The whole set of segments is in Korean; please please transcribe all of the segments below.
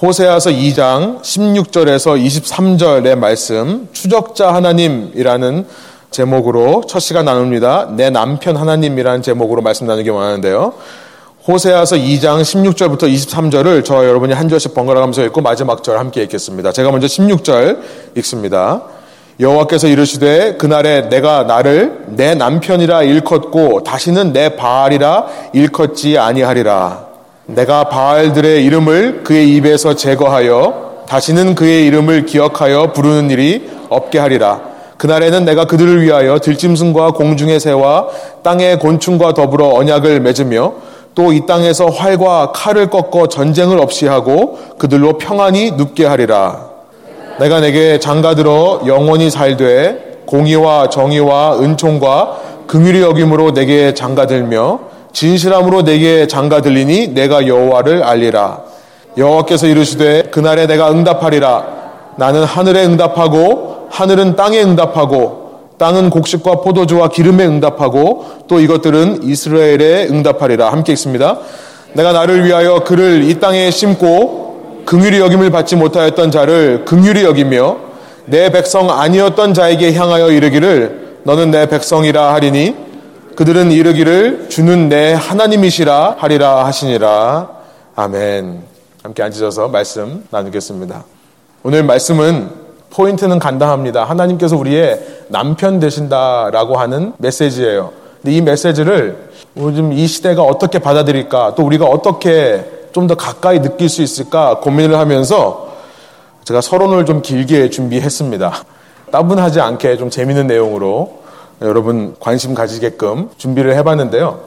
호세아서 2장 16절에서 23절의 말씀 추적자 하나님이라는 제목으로 첫 시간 나눕니다. 내 남편 하나님이라는 제목으로 말씀 나누기 원하는데요. 호세아서 2장 16절부터 23절을 저 여러분이 한 절씩 번갈아 가면서 읽고 마지막 절 함께 읽겠습니다. 제가 먼저 16절 읽습니다. 여호와께서 이르시되 그날에 내가 나를 내 남편이라 일컫고 다시는 내 바알이라 일컫지 아니하리라. 내가 바알들의 이름을 그의 입에서 제거하여 다시는 그의 이름을 기억하여 부르는 일이 없게 하리라. 그날에는 내가 그들을 위하여 들짐승과 공중의 새와 땅의 곤충과 더불어 언약을 맺으며 또 이 땅에서 활과 칼을 꺾어 전쟁을 없이 하고 그들로 평안히 눕게 하리라. 내가 내게 장가들어 영원히 살되 공의와 정의와 은총과 긍휼히 여김으로 내게 장가들며 진실함으로 내게 장가 들리니 내가 여호와를 알리라. 여호와께서 이르시되 그날에 내가 응답하리라. 나는 하늘에 응답하고 하늘은 땅에 응답하고 땅은 곡식과 포도주와 기름에 응답하고 또 이것들은 이스라엘에 응답하리라. 함께 읽습니다. 내가 나를 위하여 그를 이 땅에 심고 긍휼히 여김을 받지 못하였던 자를 긍휼히 여기며 내 백성 아니었던 자에게 향하여 이르기를 너는 내 백성이라 하리니 그들은 이르기를 주는 내 하나님이시라 하리라 하시니라. 아멘. 함께 앉으셔서 말씀 나누겠습니다. 오늘 말씀은 포인트는 간단합니다. 하나님께서 우리의 남편 되신다라고 하는 메시지예요. 근데 이 메시지를 요즘 이 시대가 어떻게 받아들일까, 또 우리가 어떻게 좀 더 가까이 느낄 수 있을까 고민을 하면서 제가 서론을 좀 길게 준비했습니다. 따분하지 않게 좀 재밌는 내용으로 여러분 관심 가지게끔 준비를 해봤는데요.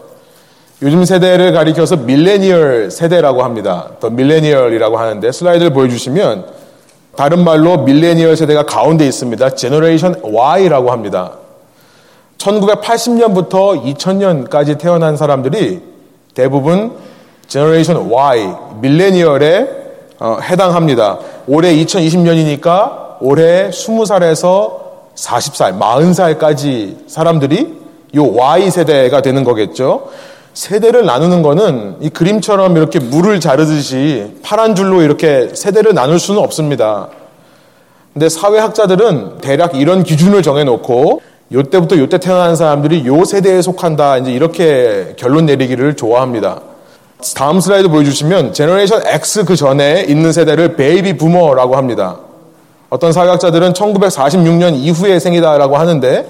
요즘 세대를 가리켜서 밀레니얼 세대라고 합니다. the millennial이라고 하는데 슬라이드를 보여주시면 다른 말로 밀레니얼 세대가 가운데 있습니다. generation Y라고 합니다. 1980년부터 2000년까지 태어난 사람들이 대부분 generation Y, millennial에 어, 해당합니다. 올해 2020년이니까 올해 20살에서 40살, 40살까지 사람들이 이 Y 세대가 되는 거겠죠. 세대를 나누는 거는 이 그림처럼 이렇게 물을 자르듯이 파란 줄로 이렇게 세대를 나눌 수는 없습니다. 근데 사회학자들은 대략 이런 기준을 정해놓고 요때부터 요때 태어난 사람들이 요 세대에 속한다 이제 이렇게 결론 내리기를 좋아합니다. 다음 슬라이드 보여주시면 generation X 그 전에 있는 세대를 baby boomer라고 합니다. 어떤 사회학자들은 1946년 이후의 생이다라고 하는데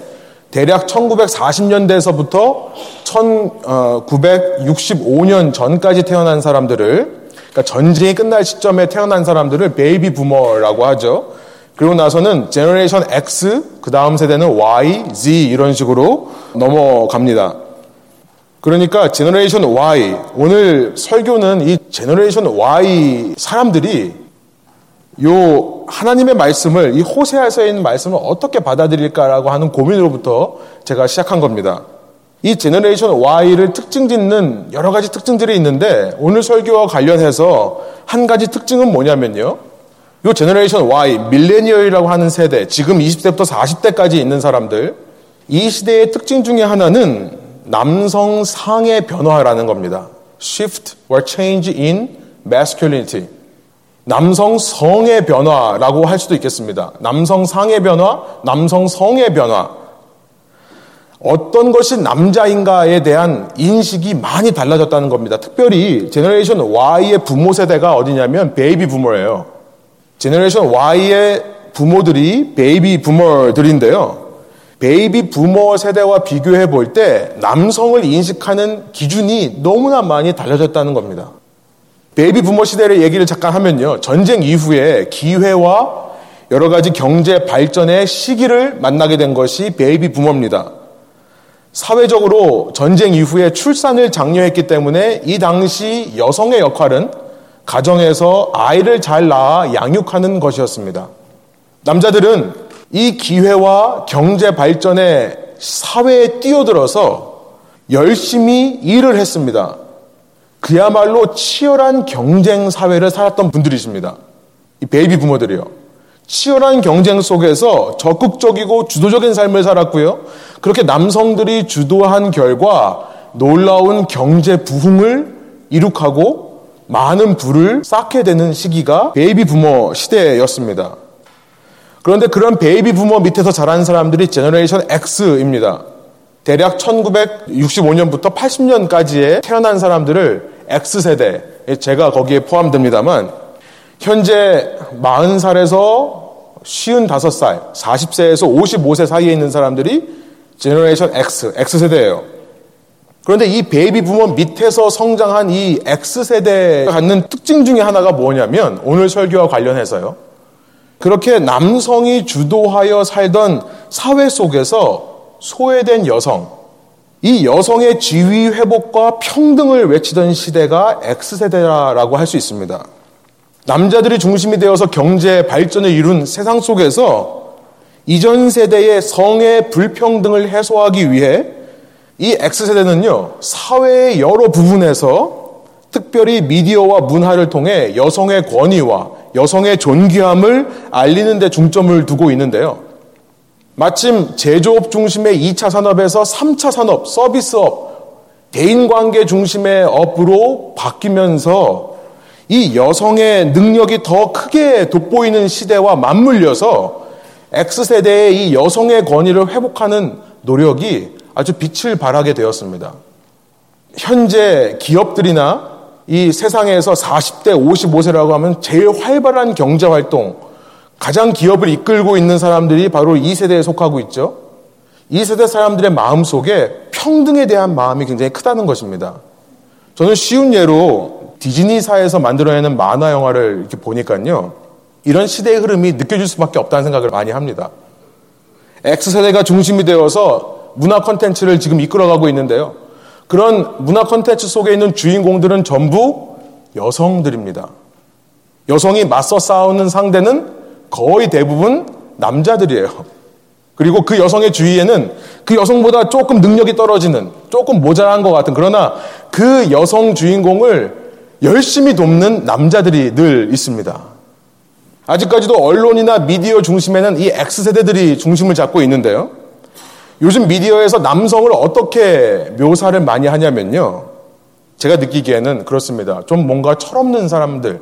대략 1940년대에서부터 1965년 전까지 태어난 사람들을 그러니까 전쟁이 끝날 시점에 태어난 사람들을 baby boomer라고 하죠. 그리고 나서는 generation X, 그 다음 세대는 Y, Z 이런 식으로 넘어갑니다. 그러니까 generation Y, 오늘 설교는 이 generation Y 사람들이 요 하나님의 말씀을 이 호세아서에 있는 말씀을 어떻게 받아들일까라고 하는 고민으로부터 제가 시작한 겁니다. 이 generation Y를 특징 짓는 여러 가지 특징들이 있는데 오늘 설교와 관련해서 한 가지 특징은 뭐냐면요. 요 generation Y, millennial이라고 하는 세대, 지금 20대부터 40대까지 있는 사람들, 이 시대의 특징 중에 하나는 남성 상의 변화라는 겁니다. Shift or change in masculinity. 남성 성의 변화라고 할 수도 있겠습니다. 남성 상의 변화, 남성 성의 변화. 어떤 것이 남자인가에 대한 인식이 많이 달라졌다는 겁니다. 특별히 generation Y의 부모 세대가 어디냐면 baby boomer예요. generation Y의 부모들이 베이비 부머들인데요. 베이비 부머 세대와 비교해 볼 때 남성을 인식하는 기준이 너무나 많이 달라졌다는 겁니다. 베이비 부머 시대를 얘기를 잠깐 하면요. 전쟁 이후에 기회와 여러 가지 경제 발전의 시기를 만나게 된 것이 베이비 부머입니다. 사회적으로 전쟁 이후에 출산을 장려했기 때문에 이 당시 여성의 역할은 가정에서 아이를 잘 낳아 양육하는 것이었습니다. 남자들은 이 기회와 경제 발전에 사회에 뛰어들어서 열심히 일을 했습니다. 그야말로 치열한 경쟁 사회를 살았던 분들이십니다. 이 베이비 부모들이요. 치열한 경쟁 속에서 적극적이고 주도적인 삶을 살았고요. 그렇게 남성들이 주도한 결과 놀라운 경제 부흥을 이룩하고 많은 부를 쌓게 되는 시기가 베이비 부머 시대였습니다. 그런데 그런 베이비 부머 밑에서 자란 사람들이 Generation X입니다. 대략 1965년부터 80년까지에 태어난 사람들을 X세대, 제가 거기에 포함됩니다만, 현재 40살에서 55살, 40세에서 55세 사이에 있는 사람들이 Generation X, X세대예요. 그런데 이 베이비 부모 밑에서 성장한 이 X세대가 갖는 특징 중에 하나가 뭐냐면 오늘 설교와 관련해서요. 그렇게 남성이 주도하여 살던 사회 속에서 소외된 여성, 이 여성의 지위 회복과 평등을 외치던 시대가 X세대라고 할 수 있습니다. 남자들이 중심이 되어서 경제 발전을 이룬 세상 속에서 이전 세대의 성의 불평등을 해소하기 위해 이 X세대는요, 사회의 여러 부분에서 특별히 미디어와 문화를 통해 여성의 권위와 여성의 존귀함을 알리는 데 중점을 두고 있는데요. 마침 제조업 중심의 2차 산업에서 3차 산업, 서비스업, 대인관계 중심의 업으로 바뀌면서 이 여성의 능력이 더 크게 돋보이는 시대와 맞물려서 X세대의 이 여성의 권위를 회복하는 노력이 아주 빛을 발하게 되었습니다. 현재 기업들이나 이 세상에서 40대, 55세라고 하면 제일 활발한 경제 활동, 가장 기업을 이끌고 있는 사람들이 바로 이 세대에 속하고 있죠. 이 세대 사람들의 마음 속에 평등에 대한 마음이 굉장히 크다는 것입니다. 저는 쉬운 예로 디즈니사에서 만들어내는 만화 영화를 이렇게 보니까요. 이런 시대의 흐름이 느껴질 수밖에 없다는 생각을 많이 합니다. X세대가 중심이 되어서 문화 콘텐츠를 지금 이끌어가고 있는데요. 그런 문화 콘텐츠 속에 있는 주인공들은 전부 여성들입니다. 여성이 맞서 싸우는 상대는 거의 대부분 남자들이에요. 그리고 그 여성의 주위에는 그 여성보다 조금 능력이 떨어지는, 조금 모자란 것 같은, 그러나 그 여성 주인공을 열심히 돕는 남자들이 늘 있습니다. 아직까지도 언론이나 미디어 중심에는 이 X세대들이 중심을 잡고 있는데요. 요즘 미디어에서 남성을 어떻게 묘사를 많이 하냐면요. 제가 느끼기에는 그렇습니다. 좀 뭔가 철없는 사람들,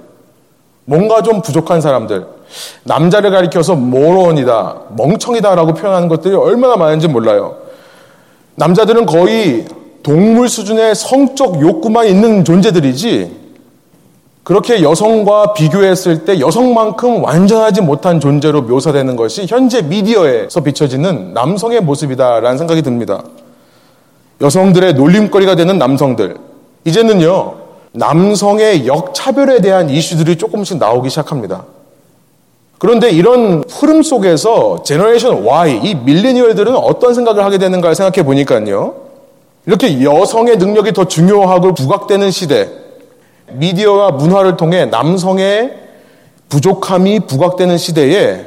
뭔가 좀 부족한 사람들, 남자를 가리켜서 모론이다, 멍청이다라고 표현하는 것들이 얼마나 많은지 몰라요. 남자들은 거의 동물 수준의 성적 욕구만 있는 존재들이지, 그렇게 여성과 비교했을 때 여성만큼 완전하지 못한 존재로 묘사되는 것이 현재 미디어에서 비춰지는 남성의 모습이다라는 생각이 듭니다. 여성들의 놀림거리가 되는 남성들. 이제는요, 남성의 역차별에 대한 이슈들이 조금씩 나오기 시작합니다. 그런데 이런 흐름 속에서 Generation Y, 이 밀레니얼들은 어떤 생각을 하게 되는가 생각해 보니까요. 이렇게 여성의 능력이 더 중요하고 부각되는 시대, 미디어와 문화를 통해 남성의 부족함이 부각되는 시대에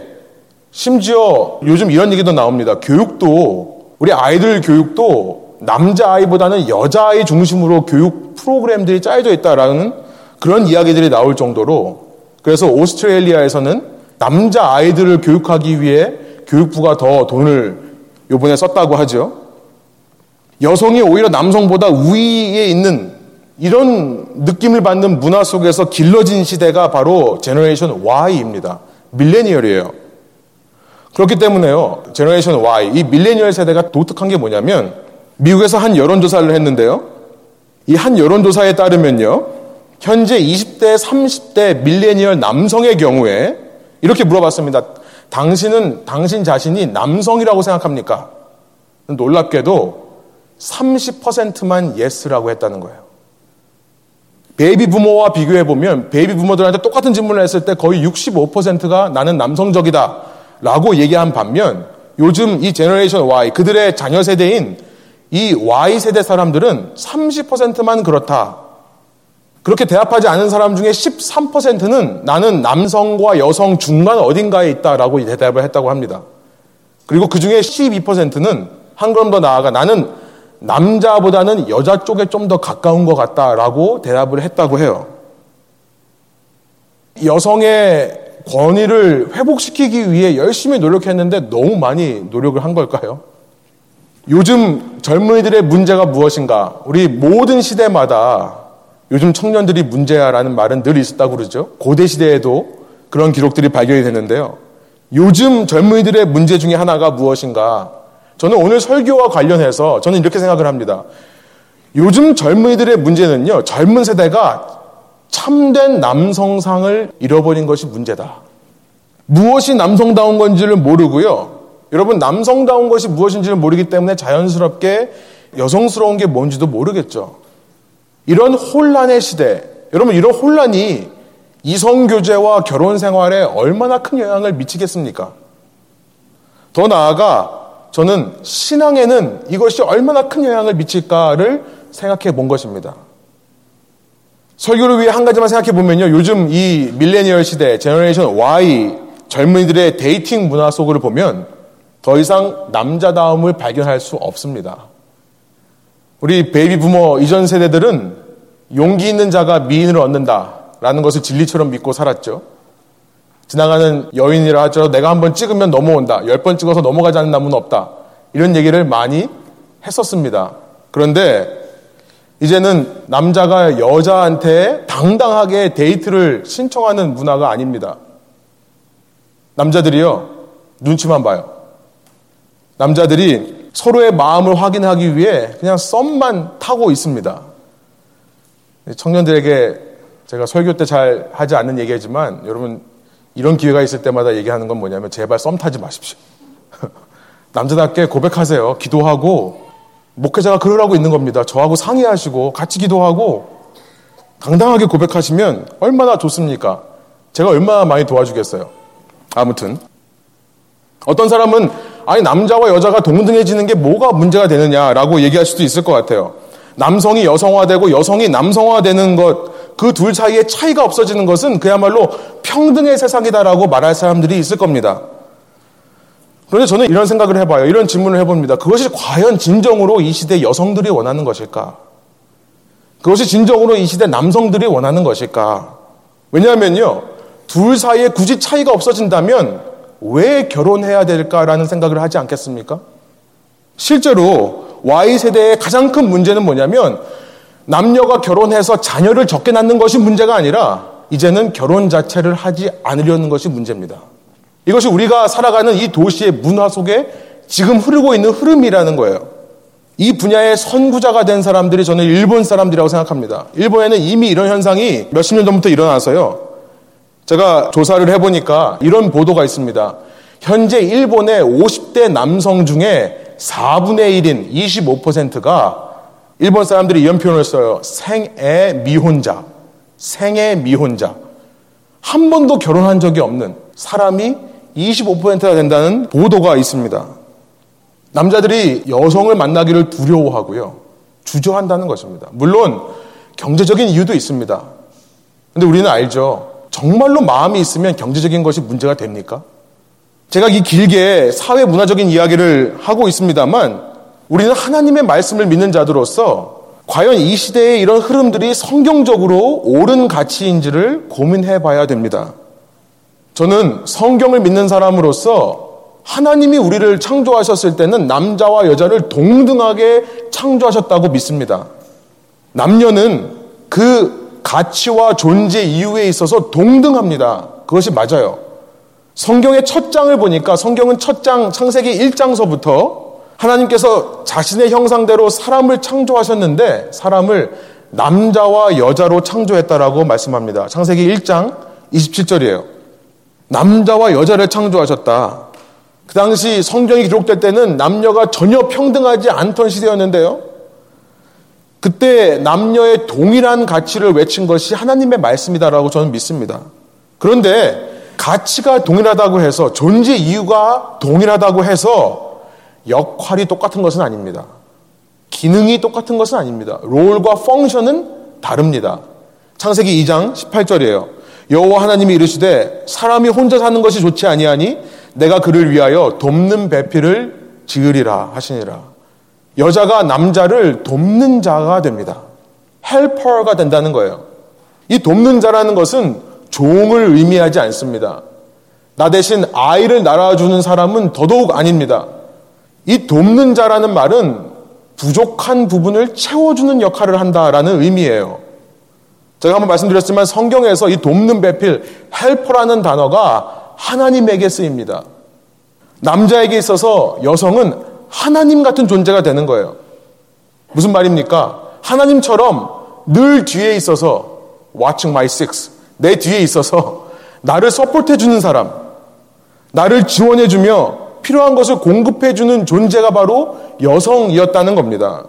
심지어 요즘 이런 얘기도 나옵니다. 교육도 우리 아이들 교육도 남자 아이보다는 여자 아이 중심으로 교육 프로그램들이 짜여져 있다라는 그런 이야기들이 나올 정도로 그래서 오스트레일리아에서는 남자 아이들을 교육하기 위해 교육부가 더 돈을 요번에 썼다고 하죠. 여성이 오히려 남성보다 우위에 있는 이런 느낌을 받는 문화 속에서 길러진 시대가 바로 Generation Y입니다. 밀레니얼이에요. 그렇기 때문에요. Generation Y, 이 밀레니얼 세대가 독특한 게 뭐냐면 미국에서 한 여론조사를 했는데요. 이 한 여론조사에 따르면요. 현재 20대, 30대 밀레니얼 남성의 경우에 이렇게 물어봤습니다. 당신은 당신 자신이 남성이라고 생각합니까? 놀랍게도 30%만 yes라고 했다는 거예요. 베이비 부머와 비교해 보면 베이비 부머들한테 똑같은 질문을 했을 때 거의 65%가 나는 남성적이다 라고 얘기한 반면 요즘 이 Generation Y 그들의 자녀 세대인 이 Y 세대 사람들은 30%만 그렇다. 그렇게 대답하지 않은 사람 중에 13%는 나는 남성과 여성 중간 어딘가에 있다라고 대답을 했다고 합니다. 그리고 그 중에 12%는 한 걸음 더 나아가 나는 남자보다는 여자 쪽에 좀 더 가까운 것 같다라고 대답을 했다고 해요. 여성의 권위를 회복시키기 위해 열심히 노력했는데 너무 많이 노력을 한 걸까요? 요즘 젊은이들의 문제가 무엇인가? 우리 모든 시대마다 요즘 청년들이 문제야라는 말은 늘 있었다고 그러죠. 고대 시대에도 그런 기록들이 발견이 되는데요. 요즘 젊은이들의 문제 중에 하나가 무엇인가? 저는 오늘 설교와 관련해서 저는 이렇게 생각을 합니다. 요즘 젊은이들의 문제는요, 젊은 세대가 참된 남성상을 잃어버린 것이 문제다. 무엇이 남성다운 건지를 모르고요. 여러분, 남성다운 것이 무엇인지를 모르기 때문에 자연스럽게 여성스러운 게 뭔지도 모르겠죠. 이런 혼란의 시대, 여러분, 이런 혼란이 이성교제와 결혼 생활에 얼마나 큰 영향을 미치겠습니까? 더 나아가 저는 신앙에는 이것이 얼마나 큰 영향을 미칠까를 생각해 본 것입니다. 설교를 위해 한 가지만 생각해 보면요. 요즘 이 밀레니얼 시대, Generation Y 젊은이들의 dating 문화 속을 보면 더 이상 남자다움을 발견할 수 없습니다. 우리 베이비 부머 이전 세대들은 용기 있는 자가 미인을 얻는다라는 것을 진리처럼 믿고 살았죠. 지나가는 여인이라 하죠. 내가 한번 찍으면 넘어온다. 열 번 찍어서 넘어가지 않는 나무는 없다. 이런 얘기를 많이 했었습니다. 그런데 이제는 남자가 여자한테 당당하게 데이트를 신청하는 문화가 아닙니다. 남자들이요, 눈치만 봐요. 남자들이 서로의 마음을 확인하기 위해 그냥 썸만 타고 있습니다. 청년들에게 제가 설교 때 잘 하지 않는 얘기지만 여러분 이런 기회가 있을 때마다 얘기하는 건 뭐냐면 제발 썸 타지 마십시오. 남자답게 고백하세요. 기도하고 목회자가 그러라고 있는 겁니다. 저하고 상의하시고 같이 기도하고 당당하게 고백하시면 얼마나 좋습니까? 제가 얼마나 많이 도와주겠어요. 아무튼 어떤 사람은 아니 남자와 여자가 동등해지는 게 뭐가 문제가 되느냐라고 얘기할 수도 있을 것 같아요. 남성이 여성화되고 여성이 남성화되는 것 그 둘 사이에 차이가 없어지는 것은 그야말로 평등의 세상이다라고 말할 사람들이 있을 겁니다. 그런데 저는 이런 생각을 해봐요. 이런 질문을 해봅니다. 그것이 과연 진정으로 이 시대 여성들이 원하는 것일까? 그것이 진정으로 이 시대 남성들이 원하는 것일까? 왜냐하면요. 둘 사이에 굳이 차이가 없어진다면 왜 결혼해야 될까라는 생각을 하지 않겠습니까? 실제로 Y세대의 가장 큰 문제는 뭐냐면 남녀가 결혼해서 자녀를 적게 낳는 것이 문제가 아니라 이제는 결혼 자체를 하지 않으려는 것이 문제입니다. 이것이 우리가 살아가는 이 도시의 문화 속에 지금 흐르고 있는 흐름이라는 거예요. 이 분야의 선구자가 된 사람들이 저는 일본 사람들이라고 생각합니다. 일본에는 이미 이런 현상이 몇십 년 전부터 일어나서요. 제가 조사를 해보니까 이런 보도가 있습니다. 현재 일본의 50대 남성 중에 4분의 1인 25%가 일본 사람들이 이런 표현을 써요. 생애 미혼자. 생애 미혼자. 한 번도 결혼한 적이 없는 사람이 25%가 된다는 보도가 있습니다. 남자들이 여성을 만나기를 두려워하고요. 주저한다는 것입니다. 물론 경제적인 이유도 있습니다. 근데 우리는 알죠. 정말로 마음이 있으면 경제적인 것이 문제가 됩니까? 제가 이 길게 사회 문화적인 이야기를 하고 있습니다만 우리는 하나님의 말씀을 믿는 자들로서 과연 이 시대의 이런 흐름들이 성경적으로 옳은 가치인지를 고민해 봐야 됩니다. 저는 성경을 믿는 사람으로서 하나님이 우리를 창조하셨을 때는 남자와 여자를 동등하게 창조하셨다고 믿습니다. 남녀는 그 가치와 존재 이유에 있어서 동등합니다. 그것이 맞아요. 성경의 첫 장을 보니까 성경은 첫 장 창세기 1장서부터 하나님께서 자신의 형상대로 사람을 창조하셨는데 사람을 남자와 여자로 창조했다라고 말씀합니다. 창세기 1장 27절이에요. 남자와 여자를 창조하셨다. 그 당시 성경이 기록될 때는 남녀가 전혀 평등하지 않던 시대였는데요. 그때 남녀의 동일한 가치를 외친 것이 하나님의 말씀이다라고 저는 믿습니다. 그런데 가치가 동일하다고 해서 존재 이유가 동일하다고 해서 역할이 똑같은 것은 아닙니다. 기능이 똑같은 것은 아닙니다. 롤과 펑션은 다릅니다. 창세기 2장 18절이에요. 여호와 하나님이 이르시되 사람이 혼자 사는 것이 좋지 아니하니 내가 그를 위하여 돕는 배필을 지으리라 하시니라. 여자가 남자를 돕는 자가 됩니다. 헬퍼가 된다는 거예요. 이 돕는 자라는 것은 종을 의미하지 않습니다. 나 대신 아이를 낳아주는 사람은 더더욱 아닙니다. 이 돕는 자라는 말은 부족한 부분을 채워주는 역할을 한다라는 의미예요. 제가 한번 말씀드렸지만 성경에서 이 돕는 배필, 헬퍼라는 단어가 하나님에게 쓰입니다. 남자에게 있어서 여성은 하나님 같은 존재가 되는 거예요. 무슨 말입니까? 하나님처럼 늘 뒤에 있어서 watching my six 내 뒤에 있어서 나를 서포트해 주는 사람, 나를 지원해 주며 필요한 것을 공급해 주는 존재가 바로 여성이었다는 겁니다.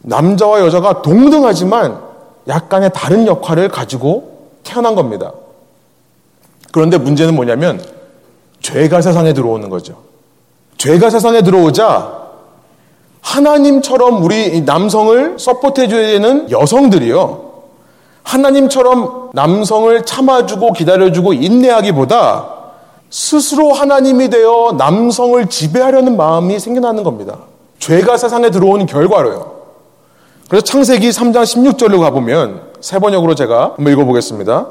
남자와 여자가 동등하지만 약간의 다른 역할을 가지고 태어난 겁니다. 그런데 문제는 뭐냐면 죄가 세상에 들어오는 거죠. 죄가 세상에 들어오자 하나님처럼 우리 남성을 서포트해줘야 되는 여성들이요. 하나님처럼 남성을 참아주고 기다려주고 인내하기보다 스스로 하나님이 되어 남성을 지배하려는 마음이 생겨나는 겁니다. 죄가 세상에 들어오는 결과로요. 그래서 창세기 3장 16절로 가보면 세 번역으로 제가 한번 읽어보겠습니다.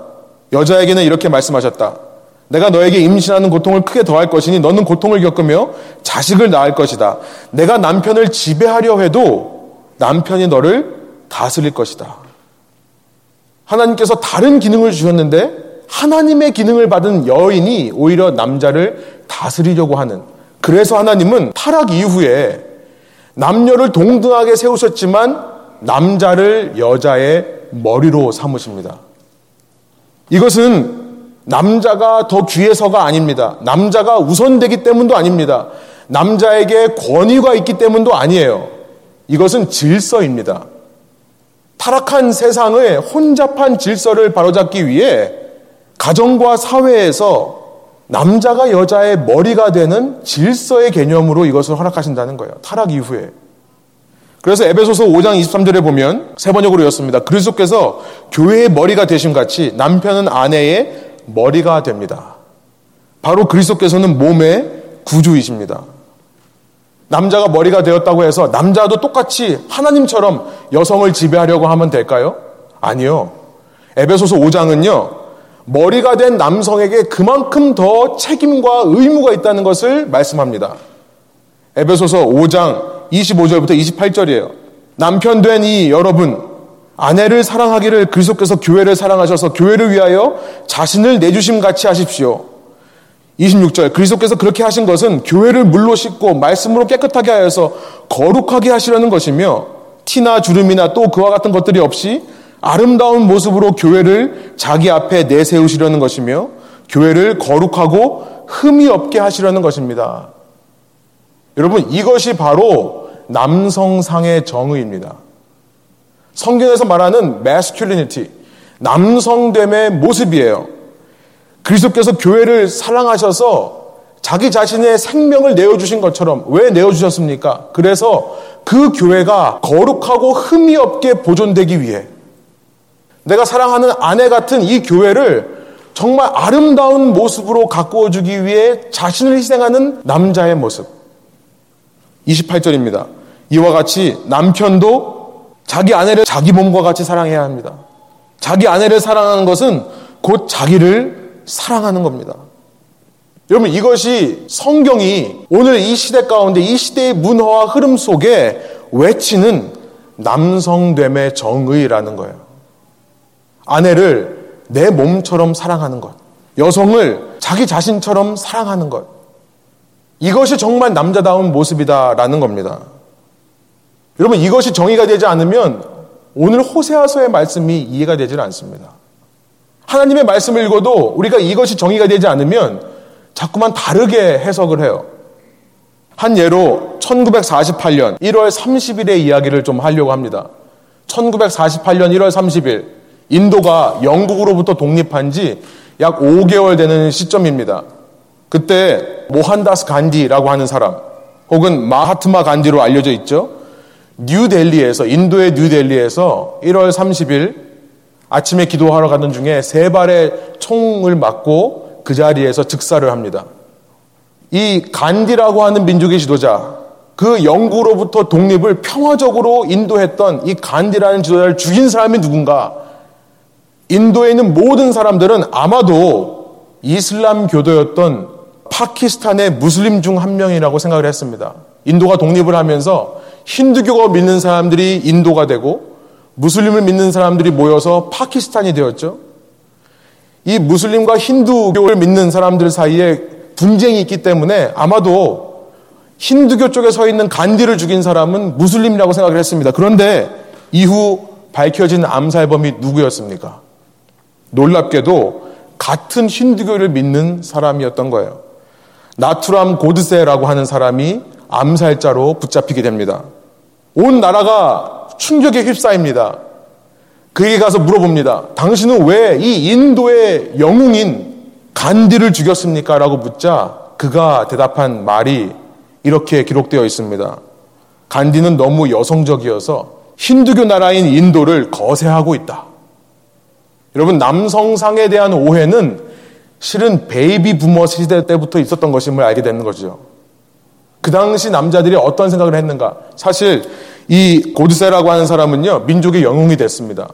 여자에게는 이렇게 말씀하셨다. 내가 너에게 임신하는 고통을 크게 더할 것이니 너는 고통을 겪으며 자식을 낳을 것이다. 내가 남편을 지배하려 해도 남편이 너를 다스릴 것이다. 하나님께서 다른 기능을 주셨는데 하나님의 기능을 받은 여인이 오히려 남자를 다스리려고 하는 그래서 하나님은 타락 이후에 남녀를 동등하게 세우셨지만 남자를 여자의 머리로 삼으십니다. 이것은 남자가 더 귀해서가 아닙니다. 남자가 우선되기 때문도 아닙니다. 남자에게 권위가 있기 때문도 아니에요. 이것은 질서입니다. 타락한 세상의 혼잡한 질서를 바로잡기 위해 가정과 사회에서 남자가 여자의 머리가 되는 질서의 개념으로 이것을 허락하신다는 거예요. 타락 이후에. 그래서 에베소서 5장 23절에 보면 세 번역으로 였습니다. 그리스도께서 교회의 머리가 되신 같이 남편은 아내의 머리가 됩니다. 바로 그리스도께서는 몸의 구주이십니다. 남자가 머리가 되었다고 해서 남자도 똑같이 하나님처럼 여성을 지배하려고 하면 될까요? 아니요. 에베소서 5장은요, 머리가 된 남성에게 그만큼 더 책임과 의무가 있다는 것을 말씀합니다. 에베소서 5장 25절부터 28절이에요. 남편 된 이 여러분, 아내를 사랑하기를 그리스도께서 교회를 사랑하셔서 교회를 위하여 자신을 내주심 같이 하십시오. 26절 그리스도께서 그렇게 하신 것은 교회를 물로 씻고 말씀으로 깨끗하게 하여서 거룩하게 하시려는 것이며 티나 주름이나 또 그와 같은 것들이 없이 아름다운 모습으로 교회를 자기 앞에 내세우시려는 것이며 교회를 거룩하고 흠이 없게 하시려는 것입니다. 여러분 이것이 바로 남성상의 정의입니다. 성경에서 말하는 masculinity, 남성됨의 모습이에요. 그리스도께서 교회를 사랑하셔서 자기 자신의 생명을 내어주신 것처럼 왜 내어주셨습니까? 그래서 그 교회가 거룩하고 흠이 없게 보존되기 위해 내가 사랑하는 아내 같은 이 교회를 정말 아름다운 모습으로 가꾸어 주기 위해 자신을 희생하는 남자의 모습. 28절입니다. 이와 같이 남편도 자기 아내를 자기 몸과 같이 사랑해야 합니다. 자기 아내를 사랑하는 것은 곧 자기를 사랑하는 겁니다. 여러분 이것이 성경이 오늘 이 시대 가운데 이 시대의 문화와 흐름 속에 외치는 남성됨의 정의라는 거예요. 아내를 내 몸처럼 사랑하는 것. 여성을 자기 자신처럼 사랑하는 것. 이것이 정말 남자다운 모습이다라는 겁니다. 여러분 이것이 정의가 되지 않으면 오늘 호세아서의 말씀이 이해가 되질 않습니다. 하나님의 말씀을 읽어도 우리가 이것이 정의가 되지 않으면 자꾸만 다르게 해석을 해요. 한 예로 1948년 1월 30일의 이야기를 좀 하려고 합니다. 1948년 1월 30일 인도가 영국으로부터 독립한 지 약 5개월 되는 시점입니다. 그때 모한다스 간디라고 하는 사람 혹은 마하트마 간디로 알려져 있죠. 뉴델리에서 인도의 뉴델리에서 1월 30일 아침에 기도하러 가던 중에 세 발의 총을 맞고 그 자리에서 즉사를 합니다. 이 간디라고 하는 민족의 지도자, 그 영구로부터 독립을 평화적으로 인도했던 이 간디라는 지도자를 죽인 사람이 누군가? 인도에 있는 모든 사람들은 아마도 이슬람 교도였던 파키스탄의 무슬림 중 한 명이라고 생각을 했습니다. 인도가 독립을 하면서 힌두교가 믿는 사람들이 인도가 되고 무슬림을 믿는 사람들이 모여서 파키스탄이 되었죠. 이 무슬림과 힌두교를 믿는 사람들 사이에 분쟁이 있기 때문에 아마도 힌두교 쪽에 서 있는 간디를 죽인 사람은 무슬림이라고 생각을 했습니다. 그런데 이후 밝혀진 암살범이 누구였습니까? 놀랍게도 같은 힌두교를 믿는 사람이었던 거예요. 나투람 고드세라고 하는 사람이 암살자로 붙잡히게 됩니다. 온 나라가 충격에 휩싸입니다. 그에게 가서 물어봅니다. 당신은 왜 이 인도의 영웅인 간디를 죽였습니까? 라고 묻자 그가 대답한 말이 이렇게 기록되어 있습니다. 간디는 너무 여성적이어서 힌두교 나라인 인도를 거세하고 있다. 여러분, 남성상에 대한 오해는 실은 베이비 부머 시대 때부터 있었던 것임을 알게 되는 거죠. 그 당시 남자들이 어떤 생각을 했는가? 사실 이 고드세라고 하는 사람은요, 민족의 영웅이 됐습니다.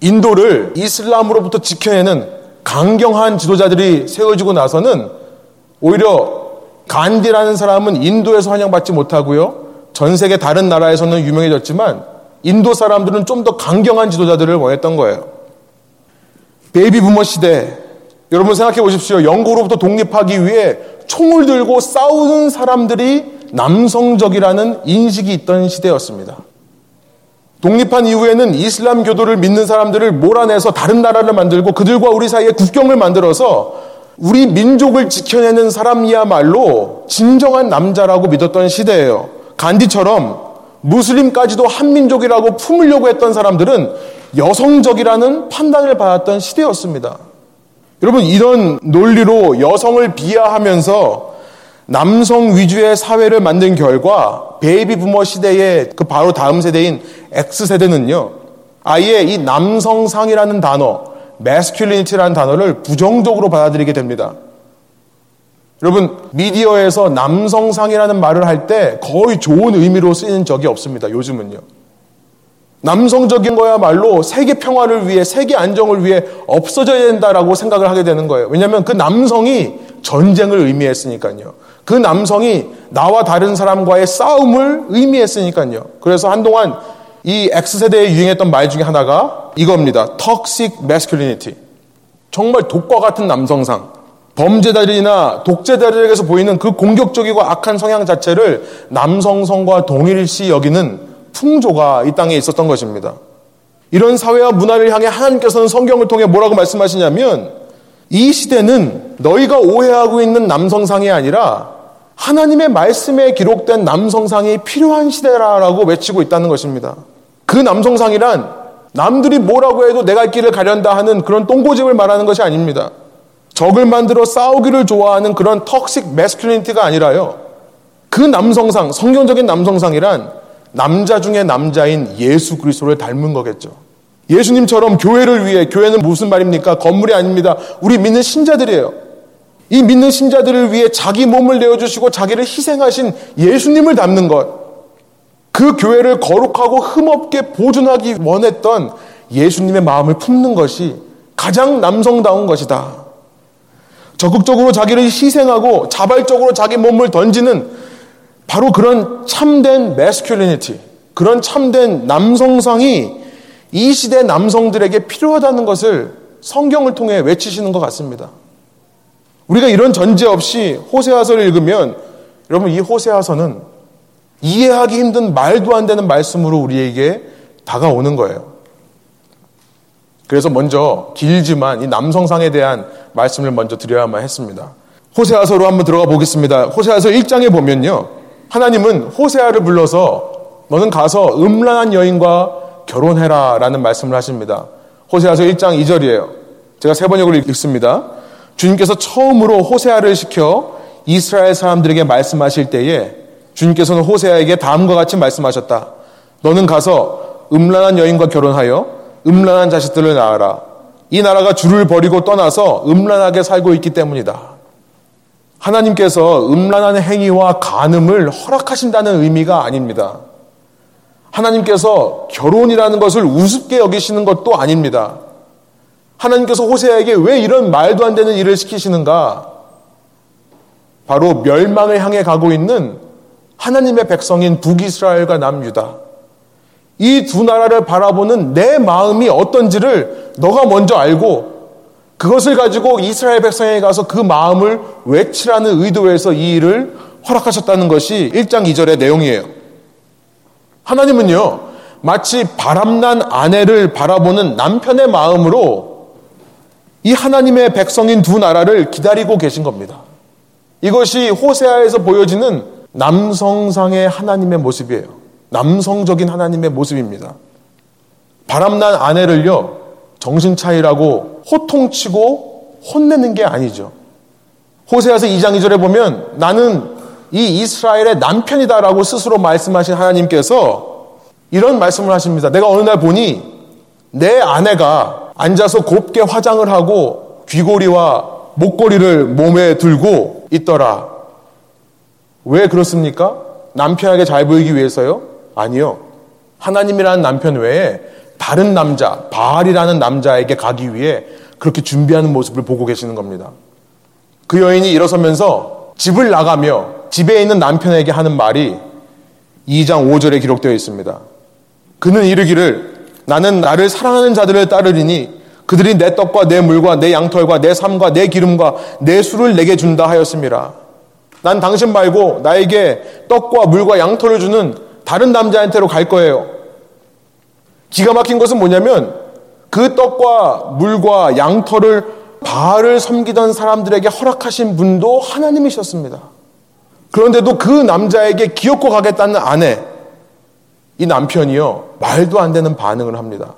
인도를 이슬람으로부터 지켜내는 강경한 지도자들이 세워지고 나서는 오히려 간디라는 사람은 인도에서 환영받지 못하고요. 전 세계 다른 나라에서는 유명해졌지만 인도 사람들은 좀 더 강경한 지도자들을 원했던 거예요. 베이비 부머 시대 여러분 생각해 보십시오. 영국으로부터 독립하기 위해 총을 들고 싸우는 사람들이 남성적이라는 인식이 있던 시대였습니다. 독립한 이후에는 이슬람 교도를 믿는 사람들을 몰아내서 다른 나라를 만들고 그들과 우리 사이에 국경을 만들어서 우리 민족을 지켜내는 사람이야말로 진정한 남자라고 믿었던 시대예요. 간디처럼 무슬림까지도 한민족이라고 품으려고 했던 사람들은 여성적이라는 판단을 받았던 시대였습니다. 여러분, 이런 논리로 여성을 비하하면서 남성 위주의 사회를 만든 결과 베이비 부머 시대의 그 바로 다음 세대인 X세대는요. 아예 이 남성상이라는 단어, masculinity라는 단어를 부정적으로 받아들이게 됩니다. 여러분, 미디어에서 남성상이라는 말을 할 때 거의 좋은 의미로 쓰이는 적이 없습니다. 요즘은요. 남성적인 거야말로 세계 평화를 위해, 세계 안정을 위해 없어져야 된다라고 생각을 하게 되는 거예요. 왜냐하면 그 남성이 전쟁을 의미했으니까요. 그 남성이 나와 다른 사람과의 싸움을 의미했으니까요. 그래서 한동안 이 X세대에 유행했던 말 중에 하나가 이겁니다. toxic masculinity. 정말 독과 같은 남성상. 범죄자들이나 독재자들에게서 보이는 그 공격적이고 악한 성향 자체를 남성성과 동일시 여기는 풍조가 이 땅에 있었던 것입니다. 이런 사회와 문화를 향해 하나님께서는 성경을 통해 뭐라고 말씀하시냐면 이 시대는 너희가 오해하고 있는 남성상이 아니라 하나님의 말씀에 기록된 남성상이 필요한 시대라라고 외치고 있다는 것입니다. 그 남성상이란 남들이 뭐라고 해도 내가 길을 가련다 하는 그런 똥고집을 말하는 것이 아닙니다. 적을 만들어 싸우기를 좋아하는 그런 턱식 메스큘리니티가 아니라요. 그 남성상, 성경적인 남성상이란 남자 중에 남자인 예수 그리스도를 닮은 거겠죠. 예수님처럼 교회를 위해 교회는 무슨 말입니까? 건물이 아닙니다. 우리 믿는 신자들이에요. 이 믿는 신자들을 위해 자기 몸을 내어 주시고 자기를 희생하신 예수님을 닮는 것. 그 교회를 거룩하고 흠없게 보존하기 원했던 예수님의 마음을 품는 것이 가장 남성다운 것이다. 적극적으로 자기를 희생하고 자발적으로 자기 몸을 던지는 바로 그런 참된 메스큘리니티, 그런 참된 남성상이 이 시대 남성들에게 필요하다는 것을 성경을 통해 외치시는 것 같습니다. 우리가 이런 전제 없이 호세아서를 읽으면 여러분 이 호세아서는 이해하기 힘든 말도 안 되는 말씀으로 우리에게 다가오는 거예요. 그래서 먼저 길지만 이 남성상에 대한 말씀을 먼저 드려야만 했습니다. 호세아서로 한번 들어가 보겠습니다. 호세아서 1장에 보면요. 하나님은 호세아를 불러서 너는 가서 음란한 여인과 결혼해라 라는 말씀을 하십니다. 호세아서 1장 2절이에요. 제가 세 번역을 읽습니다. 주님께서 처음으로 호세아를 시켜 이스라엘 사람들에게 말씀하실 때에 주님께서는 호세아에게 다음과 같이 말씀하셨다. 너는 가서 음란한 여인과 결혼하여 음란한 자식들을 낳아라. 이 나라가 주를 버리고 떠나서 음란하게 살고 있기 때문이다. 하나님께서 음란한 행위와 간음을 허락하신다는 의미가 아닙니다. 하나님께서 결혼이라는 것을 우습게 여기시는 것도 아닙니다. 하나님께서 호세아에게 왜 이런 말도 안 되는 일을 시키시는가? 바로 멸망을 향해 가고 있는 하나님의 백성인 북이스라엘과 남유다. 이 두 나라를 바라보는 내 마음이 어떤지를 너가 먼저 알고 그것을 가지고 이스라엘 백성에 가서 그 마음을 외치라는 의도에서 이 일을 허락하셨다는 것이 1장 2절의 내용이에요. 하나님은요, 마치 바람난 아내를 바라보는 남편의 마음으로 이 하나님의 백성인 두 나라를 기다리고 계신 겁니다. 이것이 호세아에서 보여지는 남성상의 하나님의 모습이에요. 남성적인 하나님의 모습입니다. 바람난 아내를요, 정신 차이라고 호통치고 혼내는 게 아니죠. 호세아서 2장 2절에 보면 나는 이 이스라엘의 남편이다라고 스스로 말씀하신 하나님께서 이런 말씀을 하십니다. 내가 어느 날 보니 내 아내가 앉아서 곱게 화장을 하고 귀고리와 목걸이를 몸에 들고 있더라. 왜 그렇습니까? 남편에게 잘 보이기 위해서요? 아니요. 하나님이라는 남편 외에 다른 남자, 바알이라는 남자에게 가기 위해 그렇게 준비하는 모습을 보고 계시는 겁니다. 그 여인이 일어서면서 집을 나가며 집에 있는 남편에게 하는 말이 2장 5절에 기록되어 있습니다. 그는 이르기를 나는 나를 사랑하는 자들을 따르리니 그들이 내 떡과 내 물과 내 양털과 내 삶과 내 기름과 내 술을 내게 준다 하였습니다. 난 당신 말고 나에게 떡과 물과 양털을 주는 다른 남자한테로 갈 거예요. 기가 막힌 것은 뭐냐면 그 떡과 물과 양털을 바알을 섬기던 사람들에게 허락하신 분도 하나님이셨습니다. 그런데도 그 남자에게 기어코 가겠다는 아내, 이 남편이요, 말도 안 되는 반응을 합니다.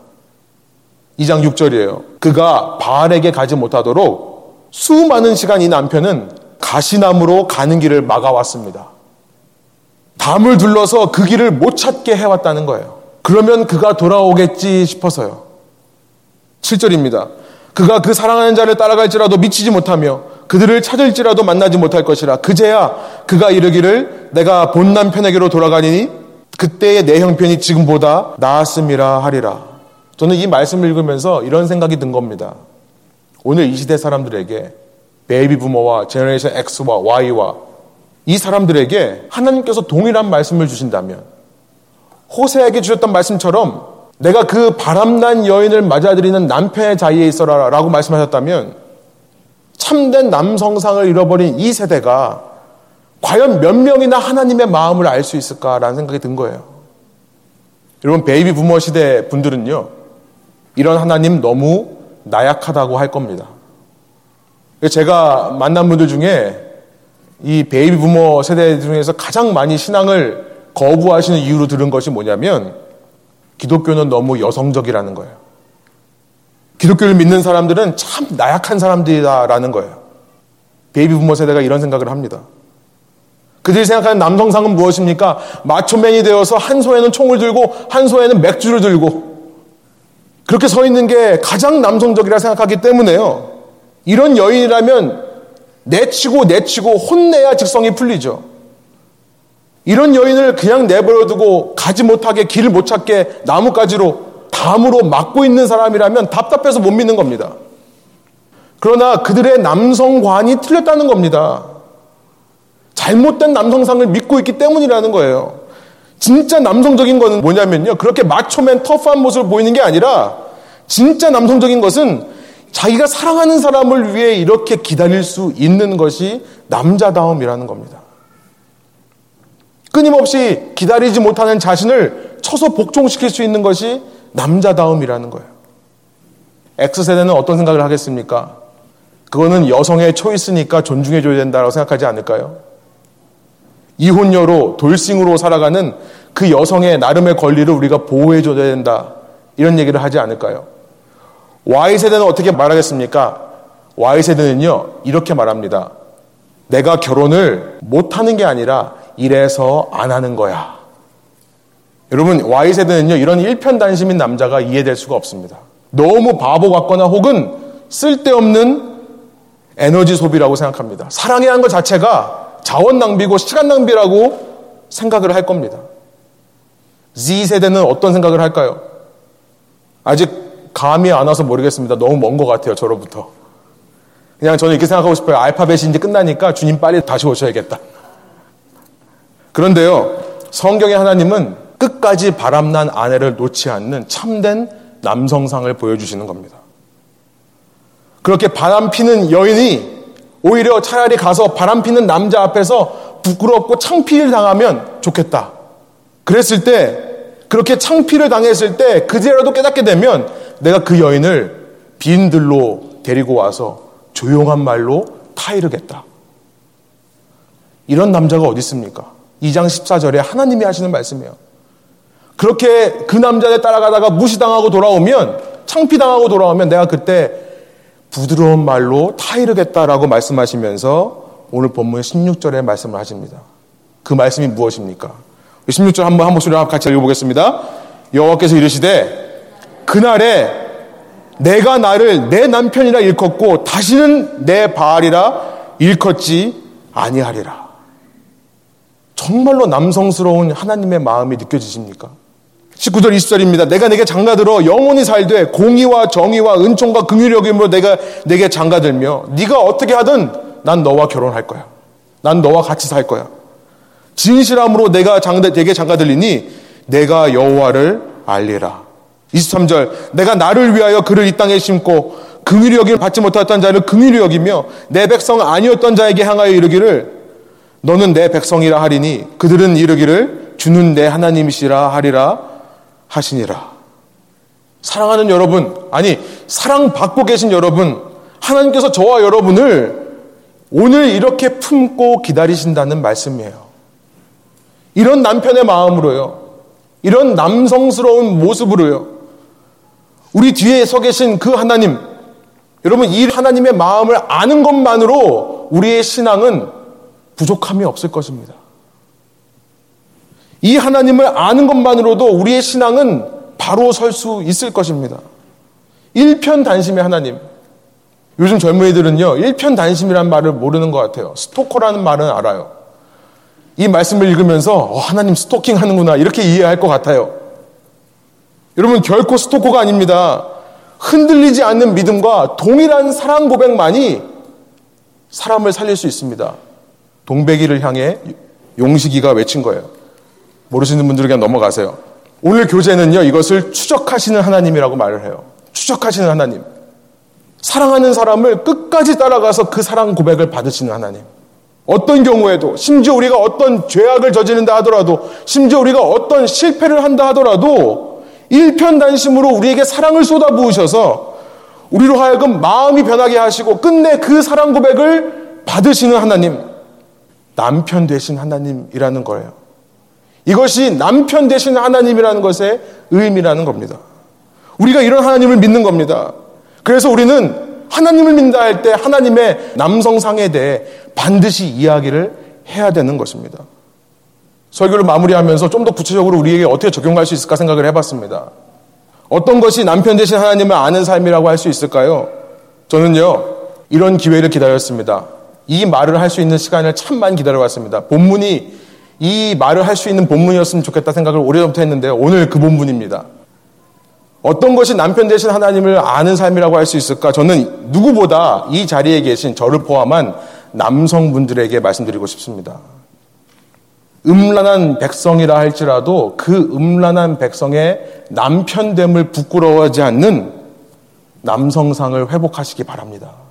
2장 6절이에요. 그가 바알에게 가지 못하도록 수많은 시간 이 남편은 가시나무로 가는 길을 막아왔습니다. 담을 둘러서 그 길을 못 찾게 해왔다는 거예요. 그러면 그가 돌아오겠지 싶어서요. 7절입니다. 그가 그 사랑하는 자를 따라갈지라도 미치지 못하며 그들을 찾을지라도 만나지 못할 것이라. 그제야 그가 이르기를 내가 본 남편에게로 돌아가니 그때의 내 형편이 지금보다 나았음이라 하리라. 저는 이 말씀을 읽으면서 이런 생각이 든 겁니다. 오늘 이 시대 사람들에게 베이비 부머와 Generation X와 Y와 이 사람들에게 하나님께서 동일한 말씀을 주신다면 호세아에게 주셨던 말씀처럼 내가 그 바람난 여인을 맞아들이는 남편의 자리에 있어라 라고 말씀하셨다면 참된 남성상을 잃어버린 이 세대가 과연 몇 명이나 하나님의 마음을 알 수 있을까라는 생각이 든 거예요. 여러분, 베이비 부머 시대 분들은요, 이런 하나님 너무 나약하다고 할 겁니다. 제가 만난 분들 중에 이 베이비 부머 세대 중에서 가장 많이 신앙을 거부하시는 이유로 들은 것이 뭐냐면 기독교는 너무 여성적이라는 거예요. 기독교를 믿는 사람들은 참 나약한 사람들이다라는 거예요. 베이비 부머 세대가 이런 생각을 합니다. 그들이 생각하는 남성상은 무엇입니까? macho man이 되어서 한 손에는 총을 들고 한 손에는 맥주를 들고 그렇게 서 있는 게 가장 남성적이라 생각하기 때문에요. 이런 여인이라면 내치고 내치고 혼내야 직성이 풀리죠. 이런 여인을 그냥 내버려두고 가지 못하게 길을 못 찾게 나뭇가지로 담으로 막고 있는 사람이라면 답답해서 못 믿는 겁니다. 그러나 그들의 남성관이 틀렸다는 겁니다. 잘못된 남성상을 믿고 있기 때문이라는 거예요. 진짜 남성적인 거는 뭐냐면요. 그렇게 마초맨 터프한 모습을 보이는 게 아니라 진짜 남성적인 것은 자기가 사랑하는 사람을 위해 이렇게 기다릴 수 있는 것이 남자다움이라는 겁니다. 끊임없이 기다리지 못하는 자신을 쳐서 복종시킬 수 있는 것이 남자다움이라는 거예요. X세대는 어떤 생각을 하겠습니까? 그거는 여성의 초이스니까 존중해줘야 된다고 생각하지 않을까요? 이혼녀로 돌싱으로 살아가는 그 여성의 나름의 권리를 우리가 보호해줘야 된다. 이런 얘기를 하지 않을까요? Y세대는 어떻게 말하겠습니까? Y세대는요, 이렇게 말합니다. 내가 결혼을 못하는 게 아니라 이래서 안 하는 거야. 여러분, Y세대는요, 이런 일편단심인 남자가 이해될 수가 없습니다. 너무 바보 같거나 혹은 쓸데없는 에너지 소비라고 생각합니다. 사랑이라는 것 자체가 자원 낭비고 시간 낭비라고 생각을 할 겁니다. Z세대는 어떤 생각을 할까요? 아직 감이 안 와서 모르겠습니다. 너무 먼 것 같아요, 저로부터. 그냥 저는 이렇게 생각하고 싶어요. 알파벳이 이제 끝나니까 주님 빨리 다시 오셔야겠다. 그런데요, 성경의 하나님은 끝까지 바람난 아내를 놓지 않는 참된 남성상을 보여주시는 겁니다. 그렇게 바람 피는 여인이 오히려 차라리 가서 바람 피는 남자 앞에서 부끄럽고 창피를 당하면 좋겠다. 그랬을 때, 그렇게 창피를 당했을 때, 그제라도 깨닫게 되면 내가 그 여인을 빈들로 데리고 와서 조용한 말로 타이르겠다. 이런 남자가 어디 있습니까? 2장 14절에 하나님이 하시는 말씀이에요. 그렇게 그 남자에 따라가다가 무시당하고 돌아오면, 창피당하고 돌아오면 내가 그때 부드러운 말로 타이르겠다라고 말씀하시면서 오늘 본문 16절에 말씀을 하십니다. 그 말씀이 무엇입니까? 16절 한번 한 목소리로 같이 읽어보겠습니다. 여호와께서 이르시되 그날에 내가 나를 내 남편이라 일컫고 다시는 내 바알이라 일컫지 아니하리라. 정말로 남성스러운 하나님의 마음이 느껴지십니까? 19절 20절입니다. 내가 내게 장가들어 영원히 살되 공의와 정의와 은총과 긍휼히 여김으로 내가 내게 장가들며 네가 어떻게 하든 난 너와 결혼할 거야. 난 너와 같이 살 거야. 진실함으로 내가 장가 내게 장가들리니 내가 여호와를 알리라. 23절 내가 나를 위하여 그를 이 땅에 심고 긍휼히 여김을 받지 못했던 자를 긍휼히 여기며 내 백성 아니었던 자에게 향하여 이르기를 너는 내 백성이라 하리니 그들은 이르기를 주는 내 하나님이시라 하리라 하시니라. 사랑하는 여러분, 아니, 사랑받고 계신 여러분, 하나님께서 저와 여러분을 오늘 이렇게 품고 기다리신다는 말씀이에요. 이런 남편의 마음으로요. 이런 남성스러운 모습으로요. 우리 뒤에 서 계신 그 하나님, 여러분, 이 하나님의 마음을 아는 것만으로 우리의 신앙은 부족함이 없을 것입니다. 이 하나님을 아는 것만으로도 우리의 신앙은 바로 설 수 있을 것입니다. 일편단심의 하나님. 요즘 젊은이들은요, 일편단심이란 말을 모르는 것 같아요. 스토커라는 말은 알아요. 이 말씀을 읽으면서, 어, 하나님 스토킹 하는구나, 이렇게 이해할 것 같아요. 여러분, 결코 스토커가 아닙니다. 흔들리지 않는 믿음과 동일한 사랑 고백만이 사람을 살릴 수 있습니다. 동백이를 향해 용식이가 외친 거예요. 모르시는 분들은 그냥 넘어가세요. 오늘 교재는요, 이것을 추적하시는 하나님이라고 말을 해요. 추적하시는 하나님. 사랑하는 사람을 끝까지 따라가서 그 사랑 고백을 받으시는 하나님. 어떤 경우에도, 심지어 우리가 어떤 죄악을 저지른다 하더라도, 심지어 우리가 어떤 실패를 한다 하더라도, 일편단심으로 우리에게 사랑을 쏟아부으셔서, 우리로 하여금 마음이 변하게 하시고, 끝내 그 사랑 고백을 받으시는 하나님. 남편 되신 하나님이라는 거예요. 이것이 남편 되신 하나님이라는 것의 의미라는 겁니다. 우리가 이런 하나님을 믿는 겁니다. 그래서 우리는 하나님을 믿는다 할 때 하나님의 남성상에 대해 반드시 이야기를 해야 되는 것입니다. 설교를 마무리하면서 좀 더 구체적으로 우리에게 어떻게 적용할 수 있을까 생각을 해봤습니다. 어떤 것이 남편 되신 하나님을 아는 삶이라고 할 수 있을까요? 저는요, 이런 기회를 기다렸습니다. 이 말을 할 수 있는 시간을 참만 기다려왔습니다. 본문이 이 말을 할 수 있는 본문이었으면 좋겠다 생각을 오래전부터 했는데 오늘 그 본문입니다. 어떤 것이 남편 되신 하나님을 아는 삶이라고 할 수 있을까? 저는 누구보다 이 자리에 계신 저를 포함한 남성분들에게 말씀드리고 싶습니다. 음란한 백성이라 할지라도 그 음란한 백성의 남편됨을 부끄러워하지 않는 남성상을 회복하시기 바랍니다.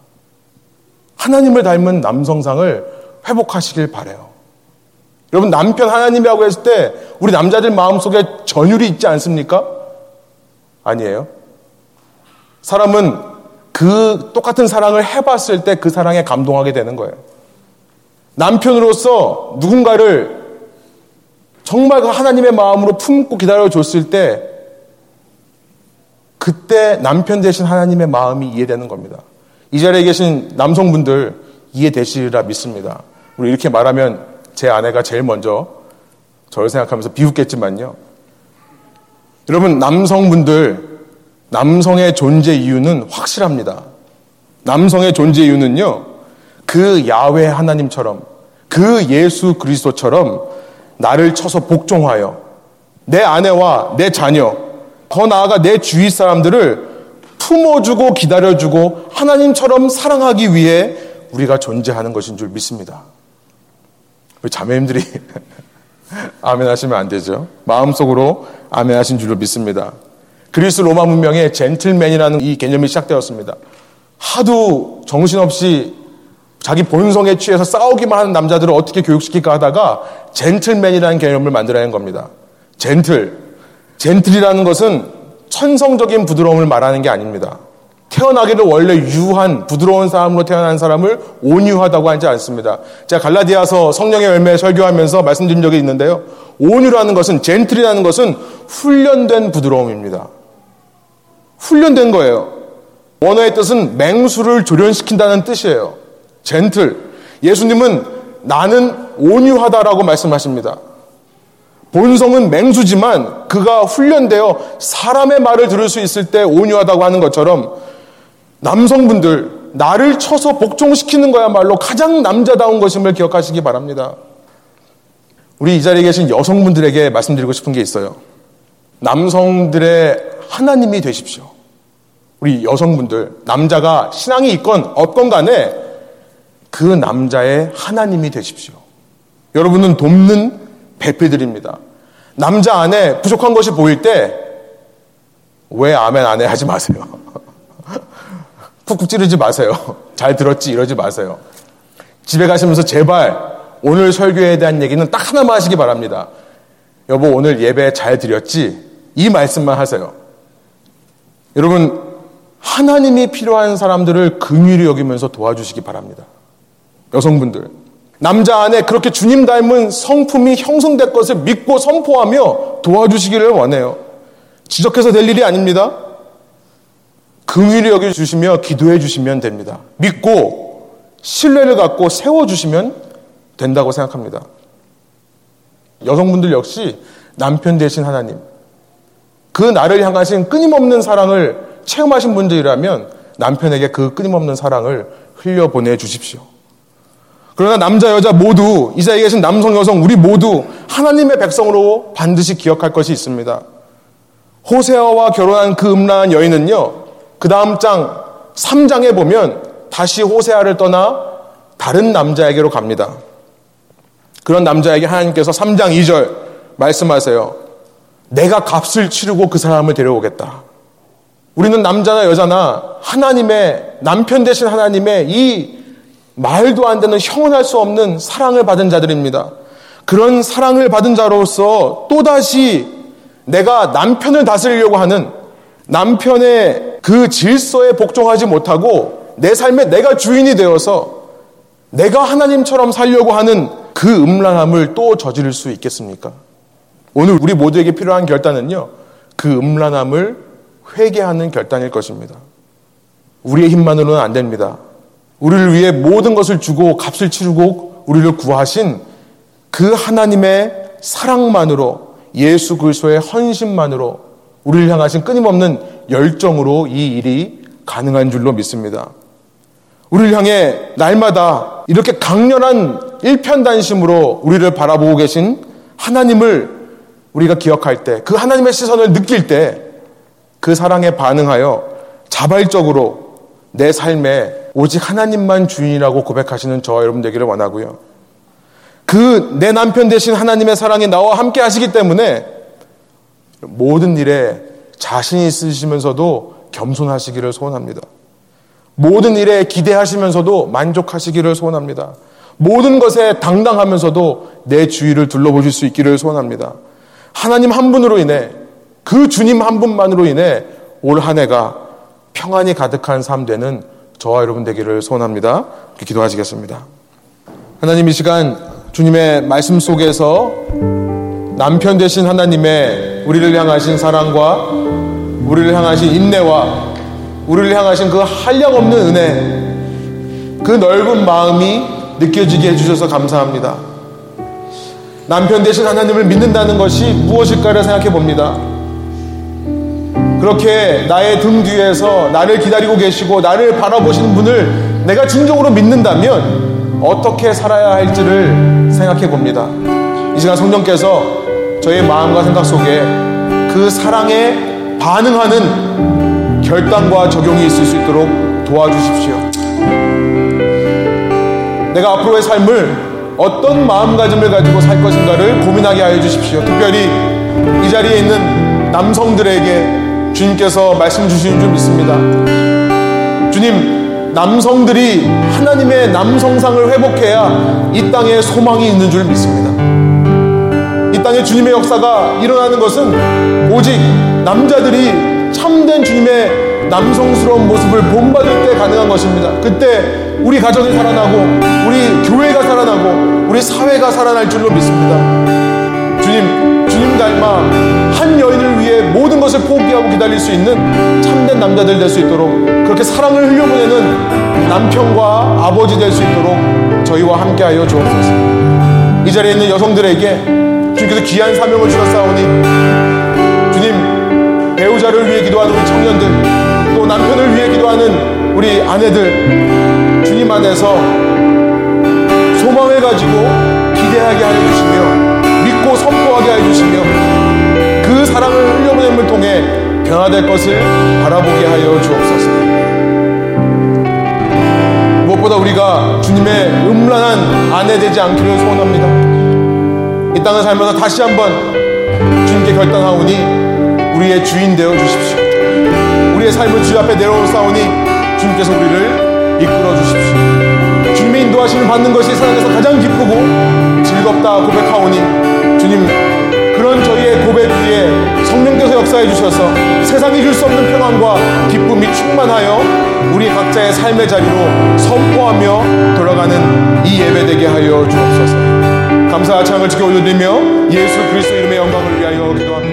하나님을 닮은 남성상을 회복하시길 바래요. 여러분 남편 하나님이라고 했을 때 우리 남자들 마음속에 전율이 있지 않습니까? 아니에요. 사람은 그 똑같은 사랑을 해봤을 때 그 사랑에 감동하게 되는 거예요. 남편으로서 누군가를 정말 그 하나님의 마음으로 품고 기다려줬을 때 그때 남편 대신 하나님의 마음이 이해되는 겁니다. 이 자리에 계신 남성분들 이해되시리라 믿습니다. 우리 이렇게 말하면 제 아내가 제일 먼저 저를 생각하면서 비웃겠지만요. 여러분, 남성분들, 남성의 존재 이유는 확실합니다. 남성의 존재 이유는요, 그 야외 하나님처럼, 그 예수 그리스도처럼 나를 쳐서 복종하여 내 아내와 내 자녀, 더 나아가 내 주위 사람들을 품어주고 기다려주고 하나님처럼 사랑하기 위해 우리가 존재하는 것인 줄 믿습니다. 우리 자매님들이 아멘 하시면 안 되죠. 마음속으로 아멘 하신 줄로 믿습니다. 그리스 로마 문명의 젠틀맨이라는 이 개념이 시작되었습니다. 하도 정신없이 자기 본성에 취해서 싸우기만 하는 남자들을 어떻게 교육시킬까 하다가 젠틀맨이라는 개념을 만들어낸 겁니다. 젠틀. 젠틀이라는 것은 천성적인 부드러움을 말하는 게 아닙니다. 태어나기를 원래 유한 부드러운 사람으로 태어난 사람을 온유하다고 하지 않습니다. 제가 갈라디아서 성령의 열매 설교하면서 말씀드린 적이 있는데요. 온유라는 것은 젠틀이라는 것은 훈련된 부드러움입니다. 훈련된 거예요. 원어의 뜻은 맹수를 조련시킨다는 뜻이에요. 젠틀. 예수님은 나는 온유하다라고 말씀하십니다. 본성은 맹수지만 그가 훈련되어 사람의 말을 들을 수 있을 때 온유하다고 하는 것처럼 남성분들 나를 쳐서 복종시키는 거야말로 가장 남자다운 것임을 기억하시기 바랍니다. 우리 이 자리에 계신 여성분들에게 말씀드리고 싶은 게 있어요. 남성들의 하나님이 되십시오. 우리 여성분들, 남자가 신앙이 있건 없건 간에 그 남자의 하나님이 되십시오. 여러분은 돕는 배필들입니다. 남자 안에 부족한 것이 보일 때 왜 아멘 안해 하지 마세요. 푹푹 찌르지 마세요. 잘 들었지 이러지 마세요. 집에 가시면서 제발 오늘 설교에 대한 얘기는 딱 하나만 하시기 바랍니다. 여보 오늘 예배 잘 드렸지? 이 말씀만 하세요. 여러분 하나님이 필요한 사람들을 긍휼히 여기면서 도와주시기 바랍니다. 여성분들 남자 안에 그렇게 주님 닮은 성품이 형성될 것을 믿고 선포하며 도와주시기를 원해요. 지적해서 될 일이 아닙니다. 긍휼히 여겨 주시며 기도해 주시면 됩니다. 믿고 신뢰를 갖고 세워 주시면 된다고 생각합니다. 여성분들 역시 남편 대신 하나님 그 나를 향하신 끊임없는 사랑을 체험하신 분들이라면 남편에게 그 끊임없는 사랑을 흘려 보내 주십시오. 그러나 남자 여자 모두 이 자리에 계신 남성 여성 우리 모두 하나님의 백성으로 반드시 기억할 것이 있습니다. 호세아와 결혼한 그 음란한 여인은요. 그 다음 장 3장에 보면 다시 호세아를 떠나 다른 남자에게로 갑니다. 그런 남자에게 하나님께서 3장 2절 말씀하세요. 내가 값을 치르고 그 사람을 데려오겠다. 우리는 남자나 여자나 하나님의 남편 대신 하나님의 이 말도 안 되는 형언할 수 없는 사랑을 받은 자들입니다. 그런 사랑을 받은 자로서 또다시 내가 남편을 다스리려고 하는 남편의 그 질서에 복종하지 못하고 내 삶에 내가 주인이 되어서 내가 하나님처럼 살려고 하는 그 음란함을 또 저지를 수 있겠습니까? 오늘 우리 모두에게 필요한 결단은요, 그 음란함을 회개하는 결단일 것입니다. 우리의 힘만으로는 안 됩니다. 우리를 위해 모든 것을 주고 값을 치르고 우리를 구하신 그 하나님의 사랑만으로 예수 그리스도의 헌신만으로 우리를 향하신 끊임없는 열정으로 이 일이 가능한 줄로 믿습니다. 우리를 향해 날마다 이렇게 강렬한 일편단심으로 우리를 바라보고 계신 하나님을 우리가 기억할 때, 그 하나님의 시선을 느낄 때, 그 사랑에 반응하여 자발적으로 내 삶에 오직 하나님만 주인이라고 고백하시는 저와 여러분 되기를 원하고요. 그 내 남편 대신 하나님의 사랑이 나와 함께 하시기 때문에 모든 일에 자신 있으시면서도 겸손하시기를 소원합니다. 모든 일에 기대하시면서도 만족하시기를 소원합니다. 모든 것에 당당하면서도 내 주위를 둘러보실 수 있기를 소원합니다. 하나님 한 분으로 인해 그 주님 한 분만으로 인해 올 한 해가 평안이 가득한 삶 되는 저와 여러분 되기를 소원합니다. 기도하시겠습니다. 하나님 이 시간 주님의 말씀 속에서 남편 되신 하나님의 우리를 향하신 사랑과 우리를 향하신 인내와 우리를 향하신 그 한량 없는 은혜 그 넓은 마음이 느껴지게 해주셔서 감사합니다. 남편 되신 하나님을 믿는다는 것이 무엇일까를 생각해 봅니다. 그렇게 나의 등 뒤에서 나를 기다리고 계시고 나를 바라보시는 분을 내가 진정으로 믿는다면 어떻게 살아야 할지를 생각해 봅니다. 이 시간 성령께서 저의 마음과 생각 속에 그 사랑에 반응하는 결단과 적용이 있을 수 있도록 도와주십시오. 내가 앞으로의 삶을 어떤 마음가짐을 가지고 살 것인가를 고민하게 하여 주십시오. 특별히 이 자리에 있는 남성들에게 주님께서 말씀 주시는 줄 믿습니다. 주님, 남성들이 하나님의 남성상을 회복해야 이 땅에 소망이 있는 줄 믿습니다. 이 땅에 주님의 역사가 일어나는 것은 오직 남자들이 참된 주님의 남성스러운 모습을 본받을 때 가능한 것입니다. 그때 우리 가정이 살아나고 우리 교회가 살아나고 우리 사회가 살아날 줄로 믿습니다. 주님, 주님 닮아 한 여인을 모든 것을 포기하고 기다릴 수 있는 참된 남자들 될 수 있도록 그렇게 사랑을 흘려보내는 남편과 아버지 될 수 있도록 저희와 함께하여 주옵소서. 이 자리에 있는 여성들에게 주님께서 귀한 사명을 주셨사오니 주님 배우자를 위해 기도하는 우리 청년들 또 남편을 위해 기도하는 우리 아내들 주님 안에서 소망을 가지고 기대하게 하여 주시며 믿고 선포하게 하여 주시며 그 사랑을 흘려보냄을 통해 변화될 것을 바라보게 하여 주옵소서. 무엇보다 우리가 주님의 음란한 아내 되지 않기를 소원합니다. 이 땅을 살면서 다시 한번 주님께 결단하오니 우리의 주인 되어 주십시오. 우리의 삶을 주 앞에 내려오사오니 주님께서 우리를 이끌어 주십시오. 주님의 인도하심을 받는 것이 세상에서 가장 기쁘고 즐겁다 고백하오니 주님 고백 위에 성령께서 역사해 주셔서 세상이 줄 수 없는 평안과 기쁨이 충만하여 우리 각자의 삶의 자리로 선포하며 돌아가는 이 예배 되게 하여 주옵소서. 감사와 찬양을 지켜 올려드리며 예수 그리스도 이름의 영광을 위하여 기도합니다.